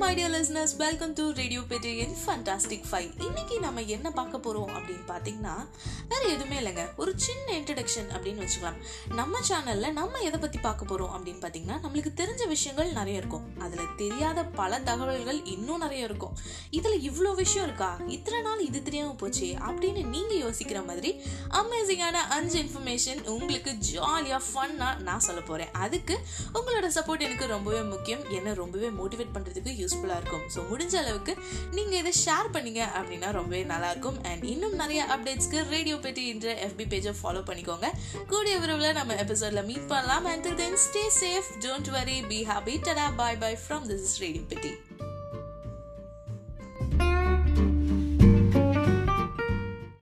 My dear listeners welcome to radio பெட்டியின் fantastic five இன்னைக்கு நம்ம என்ன பார்க்க போகிறோம் அப்படின்னு பார்த்தீங்கன்னா வேற எதுவுமே இல்லைங்க. ஒரு சின்ன இன்ட்ரடக்ஷன் அப்படின்னு வச்சுக்கலாம். நம்ம சேனலில் நம்ம எதை பற்றி பார்க்க போகிறோம் அப்படின்னு பார்த்தீங்கன்னா நம்மளுக்கு தெரிஞ்ச விஷயங்கள் நிறைய இருக்கும். அதுல தெரியாத பல தகவல்கள் இன்னும் நிறைய இருக்கும். இதுல இவ்வளோ விஷயம் இருக்கா? இத்தனை நாள் இது தெரியாம போச்சு? அப்படின்னு நீங்க யோசிக்கிற மாதிரி அமேசிங்கான அஞ்சு இன்ஃபர்மேஷன் உங்களுக்கு ஜாலியா ஃபன்னா நான் சொல்ல போறேன். அதுக்கு உங்களோட சப்போர்ட் எனக்கு ரொம்பவே முக்கியம். என்ன ரொம்பவே மோட்டிவேட் பண்றதுக்கு யூஸ்ஃபுல்லா இருக்கும். ஸோ முடிஞ்ச அளவுக்கு நீங்க இதை ஷேர் பண்ணீங்க அப்படின்னா ரொம்பவே நல்லா இருக்கும் அண்ட் இன்னும் நிறைய அப்டேட்ஸ்க்கு ரேடியோ பெட்டி என்ற எஃபி பேஜை ஃபாலோ பண்ணிக்கோங்க. கூடிய விரைவில் நம்ம எபிசோட்ல மீட் பண்ணலாம். And then stay safe don't worry be happy tata bye bye from this is radio Petti